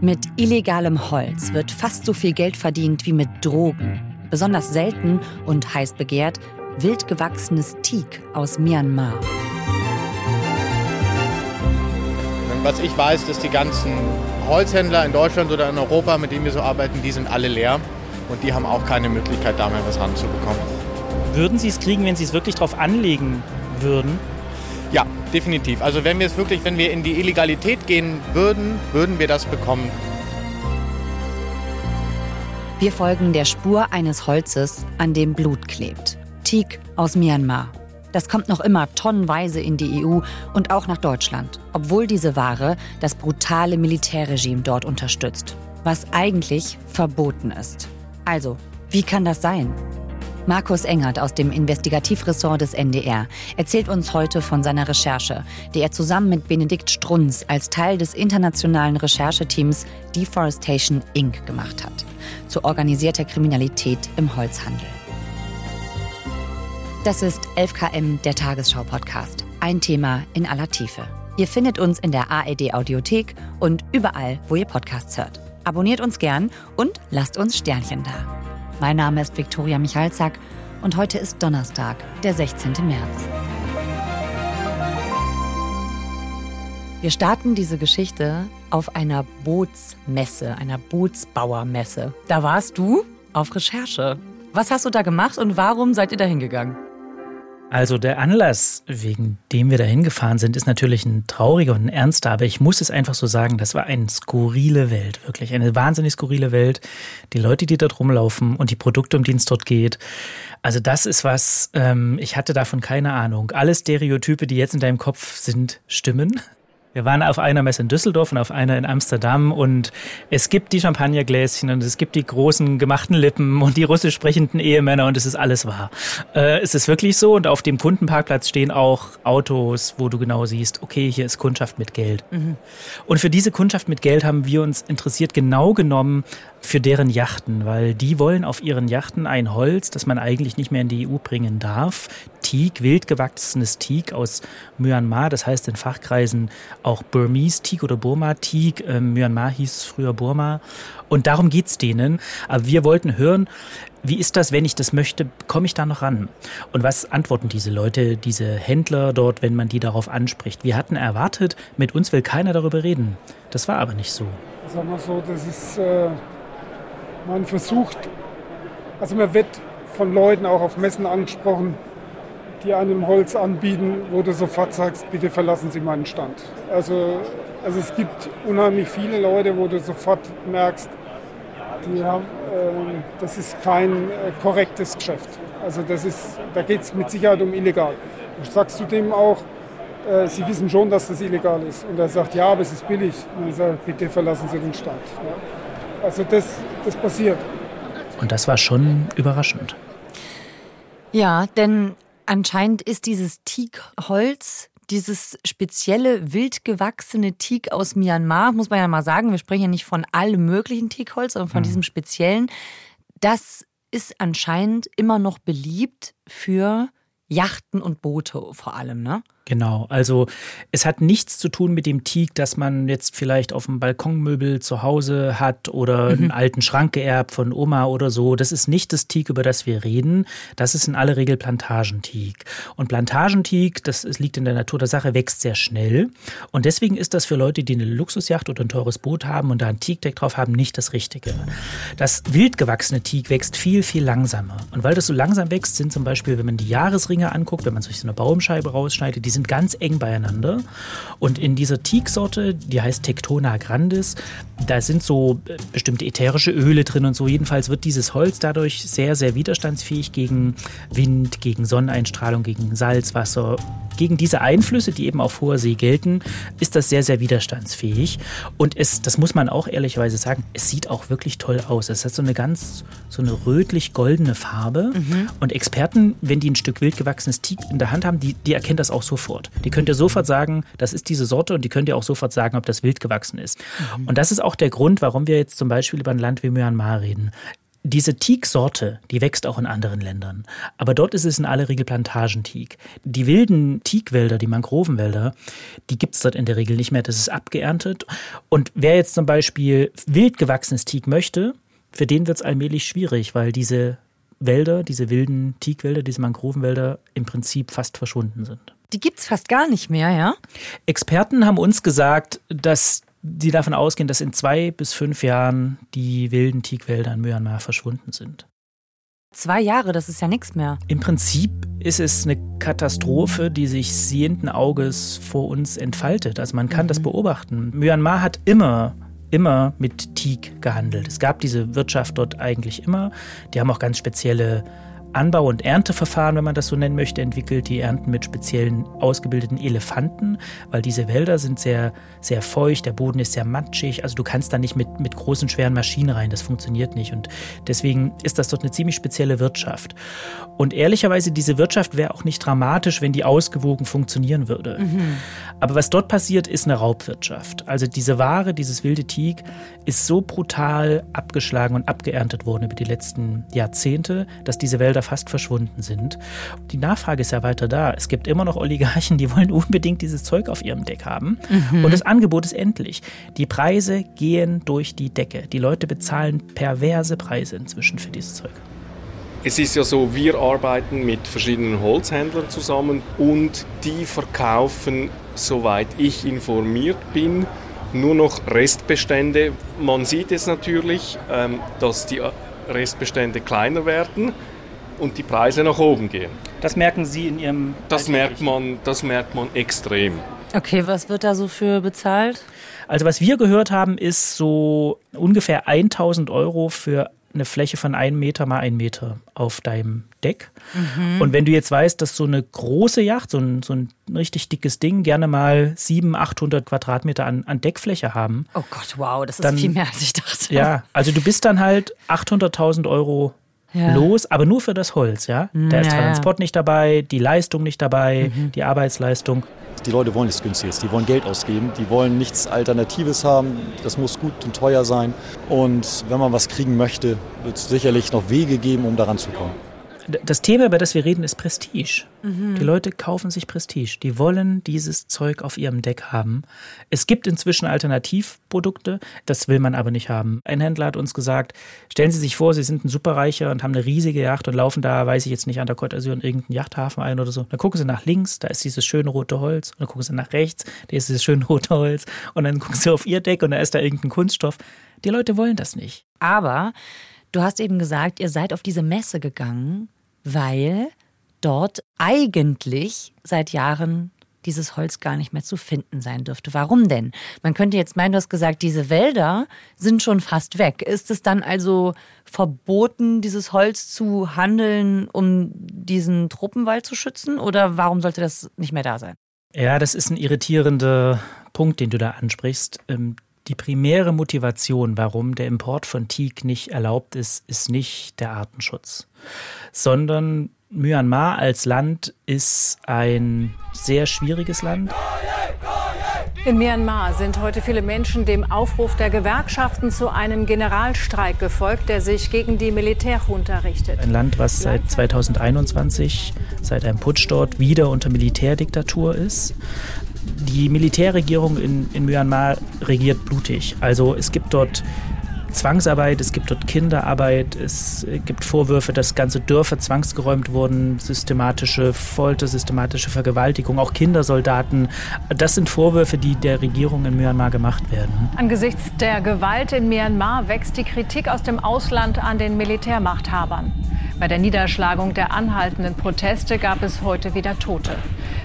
Mit illegalem Holz wird fast so viel Geld verdient wie mit Drogen. Besonders selten und heiß begehrt wild gewachsenes Teak aus Myanmar. Was ich weiß, dass die ganzen Holzhändler in Deutschland oder in Europa, mit denen wir so arbeiten, die sind alle leer und die haben auch keine Möglichkeit, da mal was ranzubekommen. Würden Sie es kriegen, wenn Sie es wirklich drauf anlegen würden? Ja, definitiv. Also wenn wir es wirklich, wenn wir in die Illegalität gehen würden, würden wir das bekommen. Wir folgen der Spur eines Holzes, an dem Blut klebt. Teak aus Myanmar. Das kommt noch immer tonnenweise in die EU und auch nach Deutschland, obwohl diese Ware das brutale Militärregime dort unterstützt, was eigentlich verboten ist. Also, wie kann das sein? Markus Engert aus dem Investigativressort des NDR erzählt uns heute von seiner Recherche, die er zusammen mit Benedikt Strunz als Teil des internationalen Rechercheteams Deforestation Inc. gemacht hat, zu organisierter Kriminalität im Holzhandel. Das ist 11KM, der Tagesschau-Podcast. Ein Thema in aller Tiefe. Ihr findet uns in der ARD-Audiothek und überall, wo ihr Podcasts hört. Abonniert uns gern und lasst uns Sternchen da. Mein Name ist Viktoria Michalzack und heute ist Donnerstag, der 16. März. Wir starten diese Geschichte auf einer Bootsmesse, einer Bootsbauermesse. Da warst du auf Recherche. Was hast du da gemacht und warum seid ihr da hingegangen? Also der Anlass, wegen dem wir da hingefahren sind, ist natürlich ein trauriger und ein ernster, aber ich muss es einfach so sagen, das war eine skurrile Welt, wirklich eine wahnsinnig skurrile Welt. Die Leute, die dort rumlaufen und die Produkte, um die es dort geht. Also das ist was, ähm, ich hatte davon keine Ahnung. Alle Stereotype, die jetzt in deinem Kopf sind, stimmen. Wir waren auf einer Messe in Düsseldorf und auf einer in Amsterdam und es gibt die Champagnergläschen und es gibt die großen gemachten Lippen und die russisch sprechenden Ehemänner und es ist alles wahr. Äh, es ist wirklich so und auf dem Kundenparkplatz stehen auch Autos, wo du genau siehst, okay, hier ist Kundschaft mit Geld. Mhm. Und für diese Kundschaft mit Geld haben wir uns interessiert genau genommen für deren Yachten, weil die wollen auf ihren Yachten ein Holz, das man eigentlich nicht mehr in die EU bringen darf. Teak, wild gewachsenes Teak aus Myanmar, das heißt in Fachkreisen auch Burmese Teak oder Burma Teak. Ähm, Myanmar hieß früher Burma. Und darum geht's denen. Aber wir wollten hören, wie ist das, wenn ich das möchte, komme ich da noch ran? Und was antworten diese Leute, diese Händler dort, wenn man die darauf anspricht? Wir hatten erwartet, mit uns will keiner darüber reden. Das war aber nicht so. Sagen wir so, das ist, äh, man versucht, also man wird von Leuten auch auf Messen angesprochen, die einem Holz anbieten, wo du sofort sagst, bitte verlassen Sie meinen Stand. Also, also es gibt unheimlich viele Leute, wo du sofort merkst, die haben, äh, das ist kein äh, korrektes Geschäft. Also das ist, da geht es mit Sicherheit um illegal. Du sagst du dem auch, äh, Sie wissen schon, dass das illegal ist. Und er sagt, ja, aber es ist billig. Und er sagt, bitte verlassen Sie den Stand. Ja. Also das, das passiert. Und das war schon überraschend. Ja, denn Anscheinend ist dieses Teakholz, dieses spezielle wild gewachsene Teak aus Myanmar, muss man ja mal sagen, wir sprechen ja nicht von allem möglichen Teakholz, sondern von mhm. diesem speziellen, das ist anscheinend immer noch beliebt für Yachten und Boote vor allem, ne? Genau, also es hat nichts zu tun mit dem Teak, das man jetzt vielleicht auf dem Balkonmöbel zu Hause hat oder mhm. einen alten Schrank geerbt von Oma oder so. Das ist nicht das Teak, über das wir reden. Das ist in aller Regel Plantagenteak. Und Plantagenteak, das liegt in der Natur der Sache, wächst sehr schnell. Und deswegen ist das für Leute, die eine Luxusjacht oder ein teures Boot haben und da ein Teakdeck drauf haben, nicht das Richtige. Das wild gewachsene Teak wächst viel, viel langsamer. Und weil das so langsam wächst, sind zum Beispiel, wenn man die Jahresringe anguckt, wenn man sich so eine Baumscheibe rausschneidet, die sind ganz eng beieinander. Und in dieser Teak-Sorte, die heißt Tectona grandis, da sind so äh, bestimmte ätherische Öle drin und so. Jedenfalls wird dieses Holz dadurch sehr, sehr widerstandsfähig gegen Wind, gegen Sonneneinstrahlung, gegen Salzwasser. Gegen diese Einflüsse, die eben auf hoher See gelten, ist das sehr, sehr widerstandsfähig. Und es, das muss man auch ehrlicherweise sagen, es sieht auch wirklich toll aus. Es hat so eine ganz, so eine rötlich-goldene Farbe. Mhm. Und Experten, wenn die ein Stück wild gewachsenes Teak in der Hand haben, die, die erkennen das auch sofort sofort. Die könnt ihr sofort sagen, das ist diese Sorte und die könnt ihr auch sofort sagen, ob das wild gewachsen ist. Mhm. Und das ist auch der Grund, warum wir jetzt zum Beispiel über ein Land wie Myanmar reden. diese Teak-Sorte, die wächst auch in anderen Ländern. Aber dort ist es in aller Regel Plantagenteak. Die wilden Teakwälder, die Mangrovenwälder, die gibt es dort in der Regel nicht mehr. Das ist abgeerntet. Und wer jetzt zum Beispiel wild gewachsenes Teak möchte, für den wird es allmählich schwierig, weil diese Wälder, diese wilden Teakwälder, diese Mangrovenwälder im Prinzip fast verschwunden sind. Die gibt es fast gar nicht mehr, ja? Experten haben uns gesagt, dass die davon ausgehen, dass in zwei bis fünf Jahren die wilden Teakwälder in Myanmar verschwunden sind. Zwei Jahre, das ist ja nichts mehr. Im Prinzip ist es eine Katastrophe, die sich sehenden Auges vor uns entfaltet. Also man kann mhm. das beobachten. Myanmar hat immer immer mit Teak gehandelt. Es gab diese Wirtschaft dort eigentlich immer. Die haben auch ganz spezielle Anbau- und Ernteverfahren, wenn man das so nennen möchte, entwickelt. Die ernten mit speziellen ausgebildeten Elefanten, weil diese Wälder sind sehr, sehr feucht, der Boden ist sehr matschig. Also du kannst da nicht mit, mit großen, schweren Maschinen rein, das funktioniert nicht. Und deswegen ist das dort eine ziemlich spezielle Wirtschaft. Und ehrlicherweise, diese Wirtschaft wäre auch nicht dramatisch, wenn die ausgewogen funktionieren würde. Mhm. Aber was dort passiert, ist eine Raubwirtschaft. Also diese Ware, dieses wilde Teak, ist so brutal abgeschlagen und abgeerntet worden über die letzten Jahrzehnte, dass diese Wälder fast verschwunden sind. Die Nachfrage ist ja weiter da. Es gibt immer noch Oligarchen, die wollen unbedingt dieses Zeug auf ihrem Deck haben. Mhm. Und das Angebot ist endlich. Die Preise gehen durch die Decke. Die Leute bezahlen perverse Preise inzwischen für dieses Zeug. Es ist ja so, wir arbeiten mit verschiedenen Holzhändlern zusammen und die verkaufen, soweit ich informiert bin, nur noch Restbestände. Man sieht es natürlich, ähm, dass die Restbestände kleiner werden und die Preise nach oben gehen. Das merken Sie in Ihrem. Das merkt man, das merkt man extrem. Okay, was wird da so für bezahlt? Also was wir gehört haben, ist so ungefähr 1000 Euro für eine Fläche von einem Meter mal einen Meter auf deinem Deck. Mhm. Und wenn du jetzt weißt, dass so eine große Yacht, so ein, so ein richtig dickes Ding, gerne mal 700, 800 Quadratmeter an, an Deckfläche haben. Oh Gott, wow, das ist dann, viel mehr, als ich dachte. Ja, also du bist dann halt 800.000 Euro ja. los, aber nur für das Holz, ja. Da ist ja, Transport nicht dabei, die Leistung nicht dabei, mhm. die Arbeitsleistung. Die Leute wollen nichts Günstiges, die wollen Geld ausgeben, die wollen nichts Alternatives haben, das muss gut und teuer sein. Und wenn man was kriegen möchte, wird es sicherlich noch Wege geben, um daran zu kommen das Thema, über das wir reden, ist Prestige. Mhm. Die Leute kaufen sich Prestige. Die wollen dieses Zeug auf ihrem Deck haben. Es gibt inzwischen Alternativprodukte, das will man aber nicht haben. Ein Händler hat uns gesagt, stellen Sie sich vor, Sie sind ein Superreicher und haben eine riesige Yacht und laufen da, weiß ich jetzt nicht, an der Côte d'Azur in irgendeinen Yachthafen ein oder so. Dann gucken Sie nach links, da ist dieses schöne rote Holz. Und dann gucken Sie nach rechts, da ist dieses schöne rote Holz. Und dann gucken Sie auf Ihr Deck und da ist da irgendein Kunststoff. Die Leute wollen das nicht. Aber Du hast eben gesagt, ihr seid auf diese Messe gegangen, weil dort eigentlich seit Jahren dieses Holz gar nicht mehr zu finden sein dürfte. Warum denn? Man könnte jetzt meinen, du hast gesagt, diese Wälder sind schon fast weg. Ist es dann also verboten, dieses Holz zu handeln, um diesen Truppenwald zu schützen? Oder warum sollte das nicht mehr da sein? Ja, das ist ein irritierender Punkt, den du da ansprichst. Die primäre Motivation, warum der Import von Teak nicht erlaubt ist, ist nicht der Artenschutz, sondern Myanmar als Land ist ein sehr schwieriges Land. In Myanmar sind heute viele Menschen dem Aufruf der Gewerkschaften zu einem Generalstreik gefolgt, der sich gegen die Militärjunta richtet. Ein Land, was seit 2021, seit einem Putsch dort, wieder unter Militärdiktatur ist die Militärregierung in, in Myanmar regiert blutig. Also es gibt dort Zwangsarbeit, es gibt dort Kinderarbeit, es gibt Vorwürfe, dass ganze Dörfer zwangsgeräumt wurden, systematische Folter, systematische Vergewaltigung, auch Kindersoldaten. Das sind Vorwürfe, die der Regierung in Myanmar gemacht werden. Angesichts der Gewalt in Myanmar wächst die Kritik aus dem Ausland an den Militärmachthabern. Bei der Niederschlagung der anhaltenden Proteste gab es heute wieder Tote.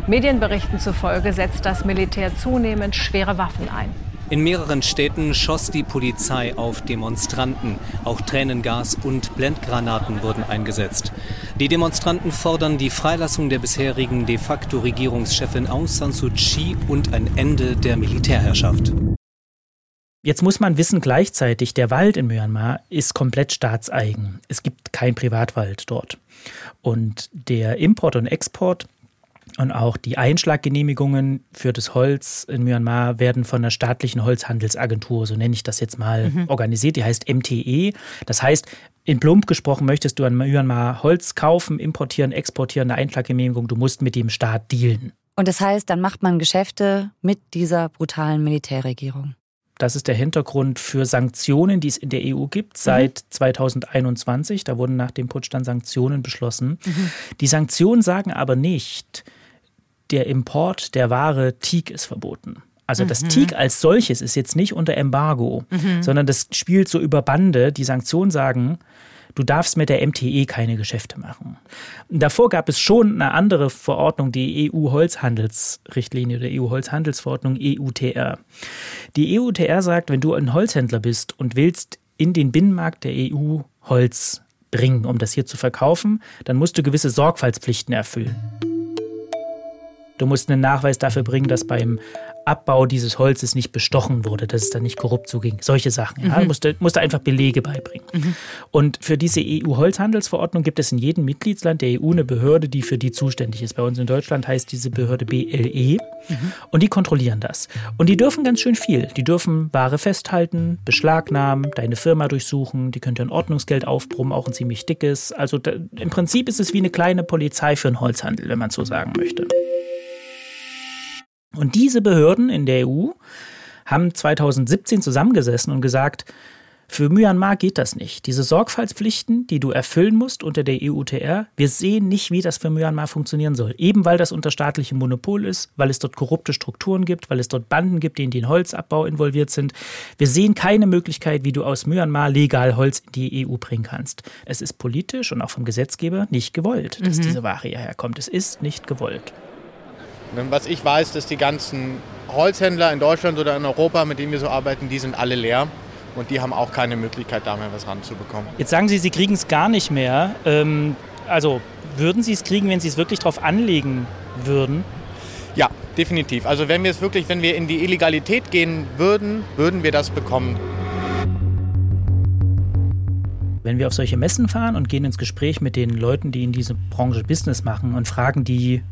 Medienberichten zufolge setzt das Militär zunehmend schwere Waffen ein. In mehreren Städten schoss die Polizei auf Demonstranten. Auch Tränengas und Blendgranaten wurden eingesetzt. Die Demonstranten fordern die Freilassung der bisherigen de facto Regierungschefin Aung San Suu Kyi und ein Ende der Militärherrschaft. Jetzt muss man wissen gleichzeitig, der Wald in Myanmar ist komplett staatseigen. Es gibt keinen Privatwald dort. Und der Import und Export Und auch die Einschlaggenehmigungen für das Holz in Myanmar werden von der staatlichen Holzhandelsagentur, so nenne ich das jetzt mal, mhm. organisiert. Die heißt MTE. Das heißt, in plump gesprochen, möchtest du in Myanmar Holz kaufen, importieren, exportieren, eine Einschlaggenehmigung, du musst mit dem Staat dealen. Und das heißt, dann macht man Geschäfte mit dieser brutalen Militärregierung. Das ist der Hintergrund für Sanktionen, die es in der EU gibt seit mhm. 2021. Da wurden nach dem Putsch dann Sanktionen beschlossen. Mhm. Die Sanktionen sagen aber nicht, der Import der Ware Teak ist verboten. Also das mhm. Teak als solches ist jetzt nicht unter Embargo, mhm. sondern das spielt so über Bande. Die Sanktionen sagen, du darfst mit der MTE keine Geschäfte machen. Davor gab es schon eine andere Verordnung, die EU-Holzhandelsrichtlinie oder EU-Holzhandelsverordnung EUTR. Die EUTR sagt, wenn du ein Holzhändler bist und willst in den Binnenmarkt der EU Holz bringen, um das hier zu verkaufen, dann musst du gewisse Sorgfaltspflichten erfüllen. Du musst einen Nachweis dafür bringen, dass beim Abbau dieses Holzes nicht bestochen wurde, dass es da nicht korrupt zuging. Solche Sachen. Ja? Mhm. Musste, musste einfach Belege beibringen. Mhm. Und für diese EU-Holzhandelsverordnung gibt es in jedem Mitgliedsland der EU eine Behörde, die für die zuständig ist. Bei uns in Deutschland heißt diese Behörde BLE. Mhm. Und die kontrollieren das. Und die dürfen ganz schön viel. Die dürfen Ware festhalten, beschlagnahmen, deine Firma durchsuchen, die können dir ein Ordnungsgeld aufbrummen, auch ein ziemlich dickes. Also da, im Prinzip ist es wie eine kleine Polizei für den Holzhandel, wenn man so sagen möchte. Und diese Behörden in der EU haben 2017 zusammengesessen und gesagt, für Myanmar geht das nicht. Diese Sorgfaltspflichten, die du erfüllen musst unter der EUTR, wir sehen nicht, wie das für Myanmar funktionieren soll. Eben weil das unter staatlichem Monopol ist, weil es dort korrupte Strukturen gibt, weil es dort Banden gibt, die in den Holzabbau involviert sind. Wir sehen keine Möglichkeit, wie du aus Myanmar legal Holz in die EU bringen kannst. Es ist politisch und auch vom Gesetzgeber nicht gewollt, dass mhm. diese Ware hierher kommt. Es ist nicht gewollt. Was ich weiß, dass die ganzen Holzhändler in Deutschland oder in Europa, mit denen wir so arbeiten, die sind alle leer. Und die haben auch keine Möglichkeit, da mehr was ranzubekommen. Jetzt sagen Sie, Sie kriegen es gar nicht mehr. Ähm, also würden Sie es kriegen, wenn Sie es wirklich darauf anlegen würden? Ja, definitiv. Also wenn wir es wirklich, wenn wir in die Illegalität gehen würden, würden wir das bekommen. Wenn wir auf solche Messen fahren und gehen ins Gespräch mit den Leuten, die in dieser Branche Business machen und fragen die,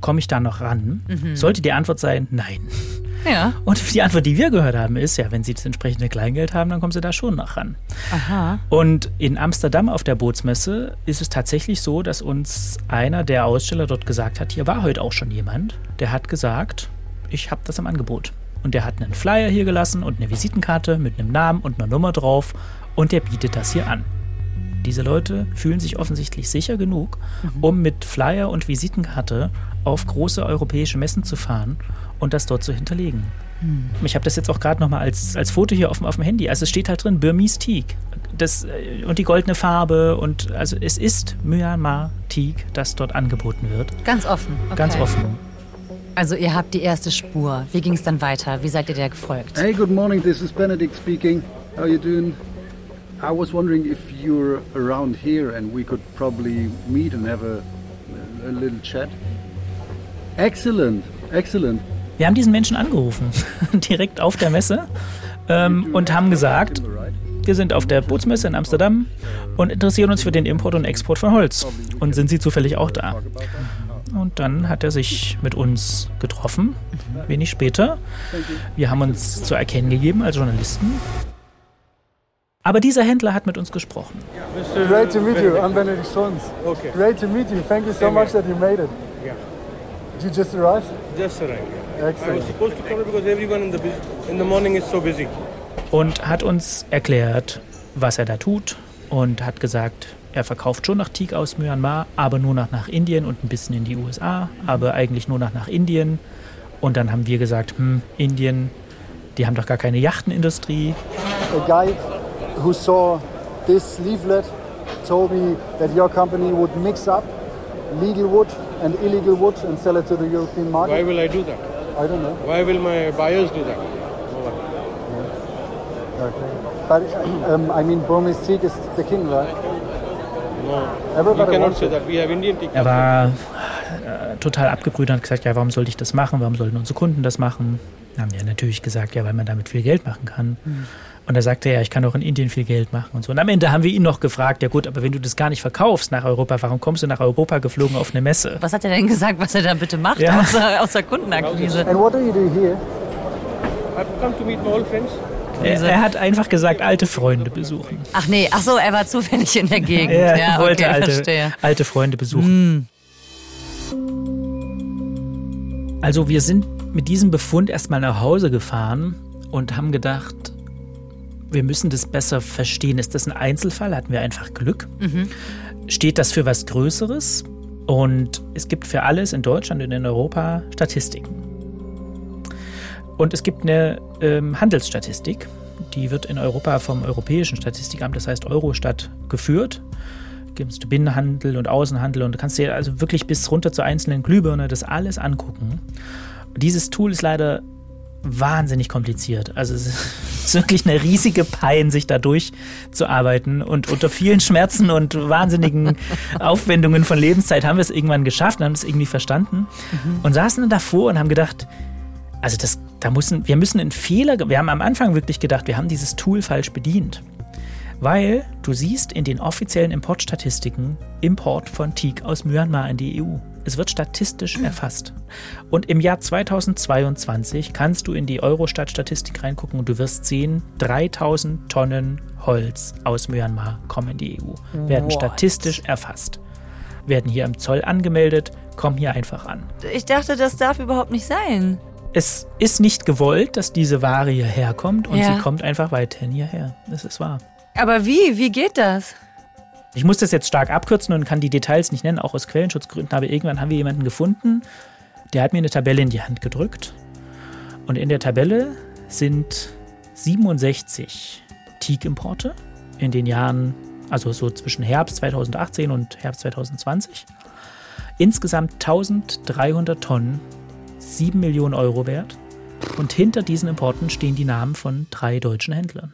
komme ich da noch ran? Mhm. Sollte die Antwort sein, nein. Ja. Und die Antwort, die wir gehört haben, ist ja, wenn sie das entsprechende Kleingeld haben, dann kommen sie da schon noch ran. Aha. Und in Amsterdam auf der Bootsmesse ist es tatsächlich so, dass uns einer der Aussteller dort gesagt hat, hier war heute auch schon jemand, der hat gesagt, ich habe das im Angebot. Und der hat einen Flyer hier gelassen und eine Visitenkarte mit einem Namen und einer Nummer drauf und der bietet das hier an. Diese Leute fühlen sich offensichtlich sicher genug, mhm. um mit Flyer und Visitenkarte auf große europäische Messen zu fahren und das dort zu hinterlegen. Hm. Ich habe das jetzt auch gerade nochmal als, als Foto hier auf, auf dem Handy. Also es steht halt drin Burmese Teak. Das, äh, und die goldene Farbe und also es ist Myanmar Teak, das dort angeboten wird. Ganz offen. Okay. Ganz offen. Also ihr habt die erste Spur. Wie ging es dann weiter? Wie seid ihr der gefolgt? Hey, good morning. This is Benedict speaking. How are you doing? I was wondering if you're around here and we could probably meet and have a, a little chat. Excellent, excellent. Wir haben diesen Menschen angerufen, direkt auf der Messe, ähm, und haben gesagt, wir sind auf der Bootsmesse in Amsterdam und interessieren uns für den Import und Export von Holz. Und sind Sie zufällig auch da? Und dann hat er sich mit uns getroffen, wenig später. Wir haben uns zu erkennen gegeben als Journalisten. Aber dieser Händler hat mit uns gesprochen. Great to meet you. I'm Benedict Sons. Okay. Great to meet you. Thank you so much that you made it. You just arrive? Just arrived. Yeah. Excellent. I was supposed to come because everyone in the in the morning is so busy. Und hat uns erklärt, was er da tut und hat gesagt, er verkauft schon nach Teak aus Myanmar, aber nur nach, nach Indien und ein bisschen in die USA, aber eigentlich nur nach, nach Indien. Und dann haben wir gesagt, hm, Indien, die haben doch gar keine Yachtenindustrie. A guy who saw this leaflet told me that your company would mix up legal wood and illegal wood and sell it to the European market? Why will I do that? I don't know. Why will my buyers do that? Yeah. Okay. But um, I mean, Burmese teak is the king, right? No. Everybody you cannot say that. We have Indian teak. Er war äh, total abgebrüht und hat gesagt, ja, warum sollte ich das machen? Warum sollten unsere Kunden das machen? Dann haben wir natürlich gesagt, ja, weil man damit viel Geld machen kann. Mhm. Und da sagte er, ja, ich kann auch in Indien viel Geld machen und so. Und am Ende haben wir ihn noch gefragt, ja gut, aber wenn du das gar nicht verkaufst nach Europa, warum kommst du nach Europa geflogen auf eine Messe? Was hat er denn gesagt, was er da bitte macht, Ja. außer, außer Kundenakquise? And what do you do here? I've come to meet my old friends. Er, er hat einfach gesagt, alte Freunde besuchen. Ach nee, ach so, er war zufällig in der Gegend. Er ja, wollte okay, alte, verstehe. alte Freunde besuchen. Also wir sind mit diesem Befund erstmal nach Hause gefahren und haben gedacht, wir müssen das besser verstehen. Ist das ein Einzelfall? Hatten wir einfach Glück? Mhm. Steht das für was Größeres? Und es gibt für alles in Deutschland und in Europa Statistiken. Und es gibt eine ähm, Handelsstatistik, die wird in Europa vom Europäischen Statistikamt, das heißt Eurostat, geführt. Gibst du Binnenhandel und Außenhandel und du kannst dir also wirklich bis runter zur einzelnen Glühbirne das alles angucken. Dieses Tool ist leider wahnsinnig kompliziert. Also es ist wirklich eine riesige Pein, sich da durchzuarbeiten. Und unter vielen Schmerzen und wahnsinnigen Aufwendungen von Lebenszeit haben wir es irgendwann geschafft und haben es irgendwie verstanden. Und saßen dann davor und haben gedacht, also das, da müssen, wir müssen einen Fehler, wir haben am Anfang wirklich gedacht, wir haben dieses Tool falsch bedient. Weil du siehst in den offiziellen Importstatistiken Import von Teak aus Myanmar in die EU. Es wird statistisch erfasst. Und im Jahr 2022 kannst du in die Eurostat-Statistik reingucken und du wirst sehen, 3000 Tonnen Holz aus Myanmar kommen in die EU, werden What? statistisch erfasst, werden hier im Zoll angemeldet, kommen hier einfach an. Ich dachte, das darf überhaupt nicht sein. Es ist nicht gewollt, dass diese Ware hierher kommt und Ja. sie kommt einfach weiterhin hierher. Das ist wahr. Aber wie? Wie geht das? Ich muss das jetzt stark abkürzen und kann die Details nicht nennen, auch aus Quellenschutzgründen, aber irgendwann haben wir jemanden gefunden, der hat mir eine Tabelle in die Hand gedrückt. Und in der Tabelle sind 67 Teak-Importe in den Jahren, also so zwischen Herbst 2018 und Herbst 2020. Insgesamt 1300 Tonnen, 7 Millionen Euro wert. Und hinter diesen Importen stehen die Namen von drei deutschen Händlern.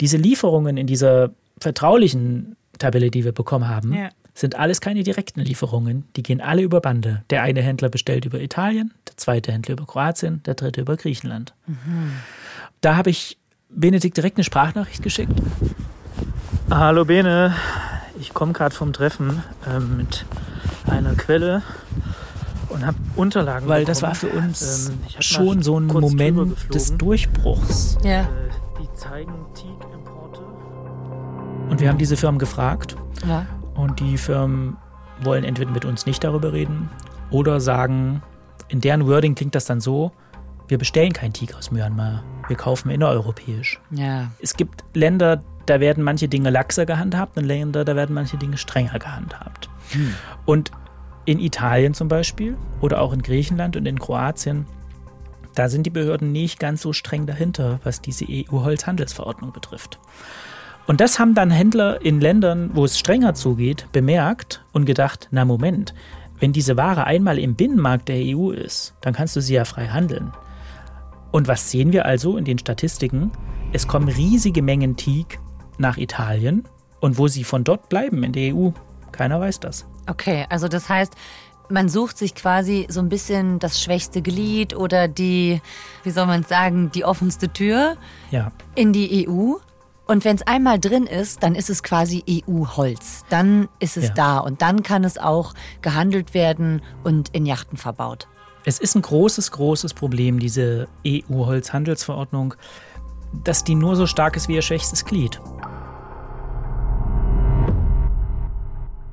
Diese Lieferungen in dieser vertraulichen Tabelle, die wir bekommen haben, Ja. sind alles keine direkten Lieferungen. Die gehen alle über Bande. Der eine Händler bestellt über Italien, der zweite Händler über Kroatien, der dritte über Griechenland. Da habe ich Benedikt direkt eine Sprachnachricht geschickt. Hallo Bene, ich komme gerade vom Treffen ähm, mit einer Quelle und habe Unterlagen. Weil das war für uns Ähm, schon so ein Moment des Durchbruchs. Ja. Äh, Die zeigen Teak-Importe. Und wir haben diese Firmen gefragt. Ja. Und die Firmen wollen entweder mit uns nicht darüber reden oder sagen, in deren Wording klingt das dann so, wir bestellen kein Teak aus Myanmar, wir kaufen innereuropäisch. Ja. Es gibt Länder, da werden manche Dinge laxer gehandhabt und Länder, da werden manche Dinge strenger gehandhabt. Und in Italien zum Beispiel oder auch in Griechenland und in Kroatien, da sind die Behörden nicht ganz so streng dahinter, was diese EU-Holzhandelsverordnung betrifft. Und das haben dann Händler in Ländern, wo es strenger zugeht, bemerkt und gedacht, na Moment, wenn diese Ware einmal im Binnenmarkt der EU ist, dann kannst du sie ja frei handeln. Und was sehen wir also in den Statistiken? Es kommen riesige Mengen Teak nach Italien und wo sie von dort bleiben in der EU, keiner weiß das. Okay, also das heißt, man sucht sich quasi so ein bisschen das schwächste Glied oder die, wie soll man sagen, die offenste Tür Ja. in die EU. Und wenn es einmal drin ist, dann ist es quasi EU-Holz. Dann ist es Ja. da und dann kann es auch gehandelt werden und in Yachten verbaut. Es ist ein großes, großes Problem, diese EU-Holzhandelsverordnung, dass die nur so stark ist wie ihr schwächstes Glied.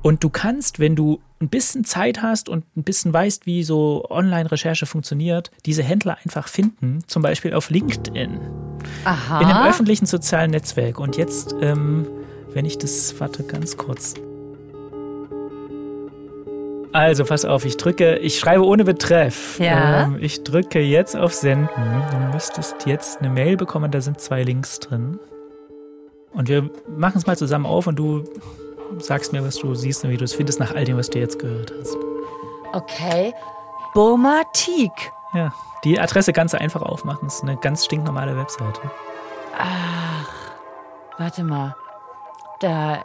Und du kannst, wenn du ein bisschen Zeit hast und ein bisschen weißt, wie so Online-Recherche funktioniert, diese Händler einfach finden, zum Beispiel auf LinkedIn. Aha. In einem öffentlichen sozialen Netzwerk. Und jetzt, ähm, wenn ich das, warte ganz kurz. Also, pass auf, ich drücke, ich schreibe ohne Betreff. Ja. Ähm, ich drücke jetzt auf Senden. Du müsstest jetzt eine Mail bekommen, da sind zwei Links drin. Und wir machen es mal zusammen auf und du sagst mir, was du siehst und wie du es findest nach all dem, was du jetzt gehört hast. Okay. Boma Teak. Ja, die Adresse ganz einfach aufmachen. Das ist eine ganz stinknormale Webseite. Ach, warte mal. Da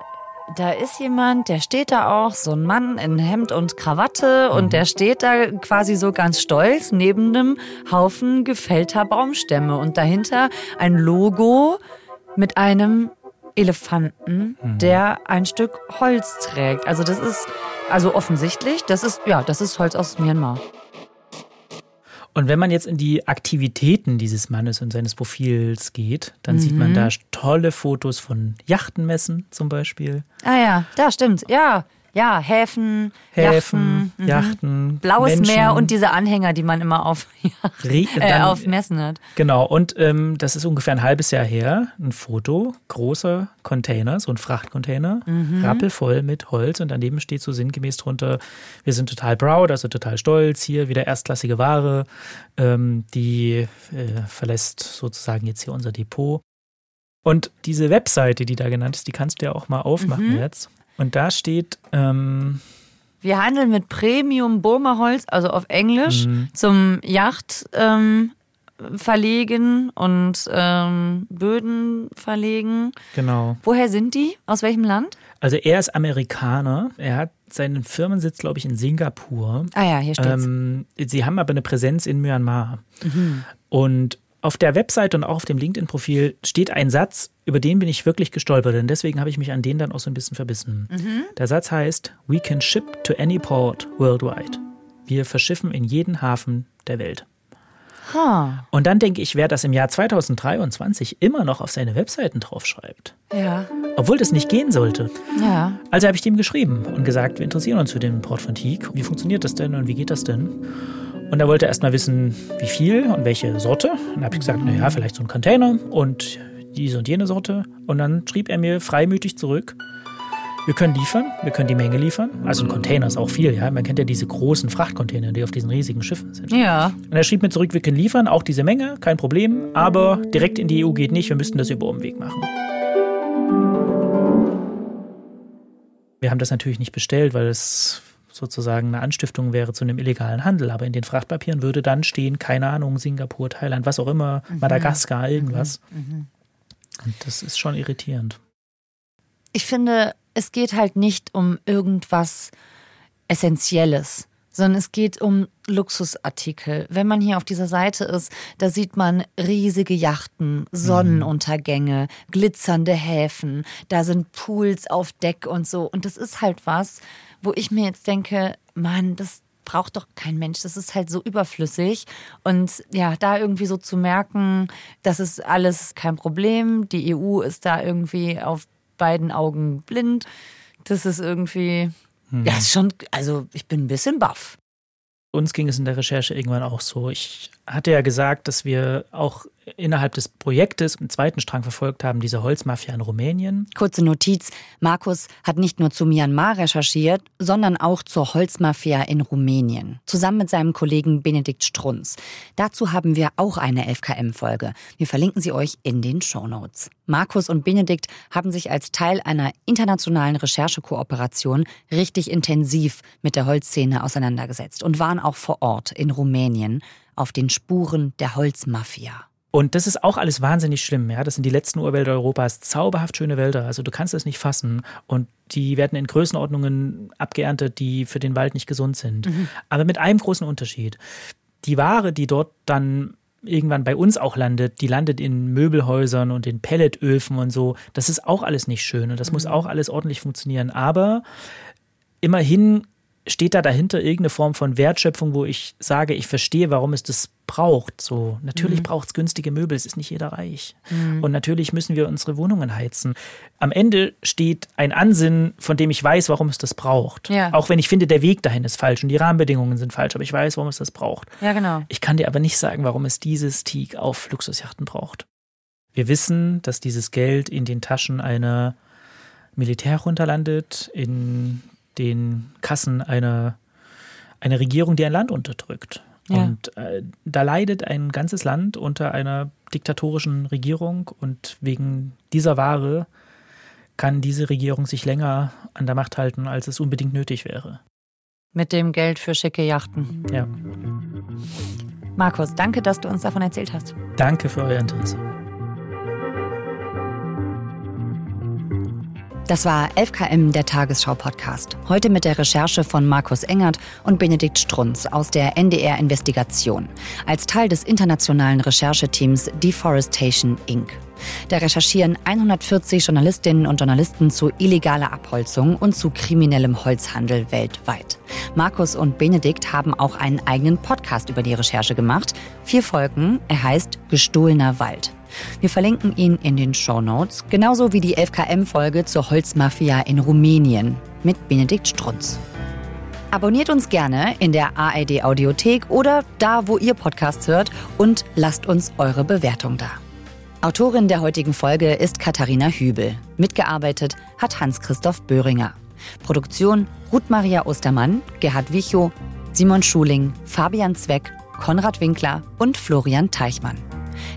da ist jemand, der steht da auch, so ein Mann in Hemd und Krawatte und der steht da quasi so ganz stolz neben einem Haufen gefällter Baumstämme und dahinter ein Logo mit einem Elefanten, der ein Stück Holz trägt. Also das ist also offensichtlich, das ist ja, das ist Holz aus Myanmar. Und wenn man jetzt in die Aktivitäten dieses Mannes und seines Profils geht, dann sieht man Mhm. da tolle Fotos von Yachtenmessen zum Beispiel. Ah ja, da stimmt. Ja, ja, Häfen, Häfen, Yachten, mhm. Yachten, blaues Menschen. Meer und diese Anhänger, die man immer auf, äh, dann- auf Messen hat. Genau, und ähm, das ist ungefähr ein halbes Jahr her. Ein Foto, großer Container, so ein Frachtcontainer, Mhm. rappelvoll mit Holz und daneben steht so sinngemäß drunter, wir sind total proud, also total stolz, hier wieder erstklassige Ware, ähm, die äh, verlässt sozusagen jetzt hier unser Depot. Und diese Webseite, die da genannt ist, die kannst du ja auch mal aufmachen Mhm. jetzt. Und da steht, ähm, Wir handeln mit Premium Burma-Holz, also auf Englisch, Mhm. zum Yacht ähm, verlegen und ähm, Böden verlegen. genau. Woher sind die? Aus welchem Land? Also er ist Amerikaner, er hat seinen Firmensitz, glaube ich, in Singapur. Ah ja, hier steht's. Ähm, sie haben aber eine Präsenz in Myanmar. Mhm. Und auf der Website und auch auf dem LinkedIn-Profil steht ein Satz, über den bin ich wirklich gestolpert. Und deswegen habe ich mich an den dann auch so ein bisschen verbissen. Mhm. Der Satz heißt, We can ship to any port worldwide. Wir verschiffen in jeden Hafen der Welt. Ha. Und dann denke ich, wer das im Jahr 2023 immer noch auf seine Webseiten draufschreibt, Ja. obwohl das nicht gehen sollte. Ja. Also habe ich dem geschrieben und gesagt, wir interessieren uns für den Port von Teak. Wie funktioniert das denn und wie geht das denn? Und er wollte erst mal wissen, wie viel und welche Sorte. Und dann habe ich gesagt, naja, vielleicht so ein Container und diese und jene Sorte. Und dann schrieb er mir freimütig zurück, wir können liefern, wir können die Menge liefern. Also ein Container ist auch viel, ja. Man kennt ja diese großen Frachtcontainer, die auf diesen riesigen Schiffen sind. Ja. Und er schrieb mir zurück, wir können liefern, auch diese Menge, kein Problem, aber direkt in die EU geht nicht, wir müssten das über Umweg machen. Wir haben das natürlich nicht bestellt, weil es sozusagen eine Anstiftung wäre zu einem illegalen Handel. Aber in den Frachtpapieren würde dann stehen, keine Ahnung, Singapur, Thailand, was auch immer, Mhm. Madagaskar, irgendwas. Mhm. Und das ist schon irritierend. Ich finde, es geht halt nicht um irgendwas Essentielles, sondern es geht um Luxusartikel. Wenn man hier auf dieser Seite ist, da sieht man riesige Yachten, Sonnenuntergänge, glitzernde Häfen, da sind Pools auf Deck und so. Und das ist halt was, wo ich mir jetzt denke, Mann, das braucht doch kein Mensch. Das ist halt so überflüssig. Und ja, da irgendwie so zu merken, das ist alles kein Problem. Die EU ist da irgendwie auf beiden Augen blind. Das ist irgendwie, Hm. ja, ist schon, also ich bin ein bisschen baff. Uns ging es in der Recherche irgendwann auch so. Ich hatte ja gesagt, dass wir auch innerhalb des Projektes einen zweiten Strang verfolgt haben, diese Holzmafia in Rumänien. Kurze Notiz: Markus hat nicht nur zu Myanmar recherchiert, sondern auch zur Holzmafia in Rumänien. Zusammen mit seinem Kollegen Benedikt Strunz. Dazu haben wir auch eine 11KM-Folge. Wir verlinken sie euch in den Shownotes. Markus und Benedikt haben sich als Teil einer internationalen Recherchekooperation richtig intensiv mit der Holzszene auseinandergesetzt und waren auch vor Ort in Rumänien auf den Spuren der Holzmafia. Und das ist auch alles wahnsinnig schlimm. Ja, das sind die letzten Urwälder Europas, zauberhaft schöne Wälder. Also du kannst es nicht fassen. Und die werden in Größenordnungen abgeerntet, die für den Wald nicht gesund sind. Mhm. Aber mit einem großen Unterschied. Die Ware, die dort dann irgendwann bei uns auch landet, die landet in Möbelhäusern und in Pelletöfen und so. Das ist auch alles nicht schön und das muss auch alles ordentlich funktionieren. Aber immerhin steht da dahinter irgendeine Form von Wertschöpfung, wo ich sage, ich verstehe, warum es das braucht. So, natürlich Mhm. braucht es günstige Möbel, es ist nicht jeder reich. Mhm. Und natürlich müssen wir unsere Wohnungen heizen. Am Ende steht ein Ansinnen, von dem ich weiß, warum es das braucht. Ja. Auch wenn ich finde, der Weg dahin ist falsch und die Rahmenbedingungen sind falsch, aber ich weiß, warum es das braucht. Ja, genau. Ich kann dir aber nicht sagen, warum es dieses Teak auf Luxusjachten braucht. Wir wissen, dass dieses Geld in den Taschen einer Militärjunta landet, in den Kassen einer, einer Regierung, die ein Land unterdrückt. Ja. Und äh, da leidet ein ganzes Land unter einer diktatorischen Regierung und wegen dieser Ware kann diese Regierung sich länger an der Macht halten, als es unbedingt nötig wäre. Mit dem Geld für schicke Yachten. Ja. Markus, danke, dass du uns davon erzählt hast. Danke für euer Interesse. Das war 11KM, der Tagesschau-Podcast. Heute mit der Recherche von Markus Engert und Benedikt Strunz aus der NDR Investigation. Als Teil des internationalen Rechercheteams Deforestation Inc. Da recherchieren 140 Journalistinnen und Journalisten zu illegaler Abholzung und zu kriminellem Holzhandel weltweit. Markus und Benedikt haben auch einen eigenen Podcast über die Recherche gemacht. Vier Folgen. Er heißt Gestohlener Wald. Wir verlinken ihn in den Show Notes, genauso wie die 11KM-Folge zur Holzmafia in Rumänien mit Benedikt Strunz. Abonniert uns gerne in der ARD Audiothek oder da, wo ihr Podcasts hört und lasst uns eure Bewertung da. Autorin der heutigen Folge ist Katharina Hübel. Mitgearbeitet hat Hans-Christoph Böhringer. Produktion Ruth Maria Ostermann, Gerhard Wichow, Simon Schuling, Fabian Zweck, Konrad Winkler und Florian Teichmann.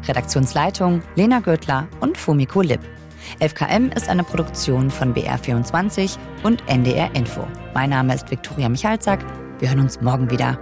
Redaktionsleitung Lena Göttler und Fumiko Lipp. FKM ist eine Produktion von BR24 und NDR Info. Mein Name ist Viktoria Michalzack. Wir hören uns morgen wieder.